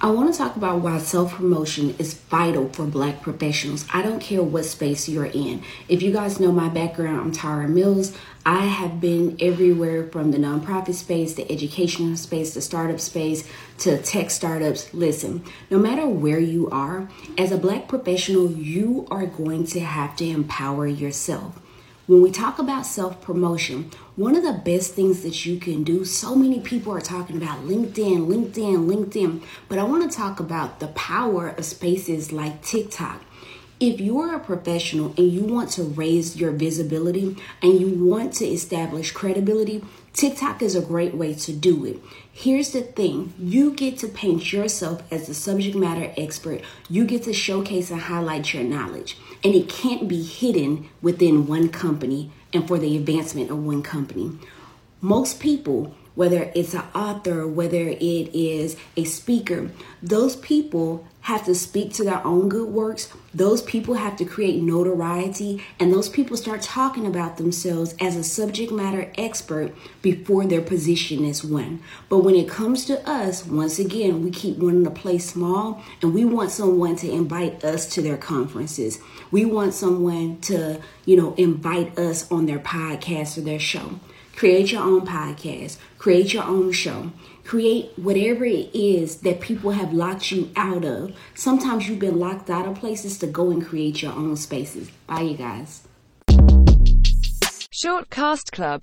I want to talk about why self promotion is vital for black professionals. I don't care what space you're in. If you guys know my background, I'm Tara Mills. I have been everywhere from the nonprofit space, the educational space, the startup space, to tech startups. Listen, no matter where you are, as a black professional, you are going to have to empower yourself. When we talk about self promotion, one of the best things that you can do, so many people are talking about LinkedIn, LinkedIn, LinkedIn, but I want to talk about the power of spaces like TikTok. If you're a professional and you want to raise your visibility and you want to establish credibility, TikTok is a great way to do it. Here's the thing you get to paint yourself as the subject matter expert, you get to showcase and highlight your knowledge, and it can't be hidden within one company and for the advancement of one company. Most people whether it's an author, whether it is a speaker, those people have to speak to their own good works. Those people have to create notoriety, and those people start talking about themselves as a subject matter expert before their position is won. But when it comes to us, once again, we keep wanting to play small and we want someone to invite us to their conferences. We want someone to, you know, invite us on their podcast or their show. Create your own podcast, create your own show, create whatever it is that people have locked you out of. Sometimes you've been locked out of places to go and create your own spaces. Bye, you guys. Short Cast Club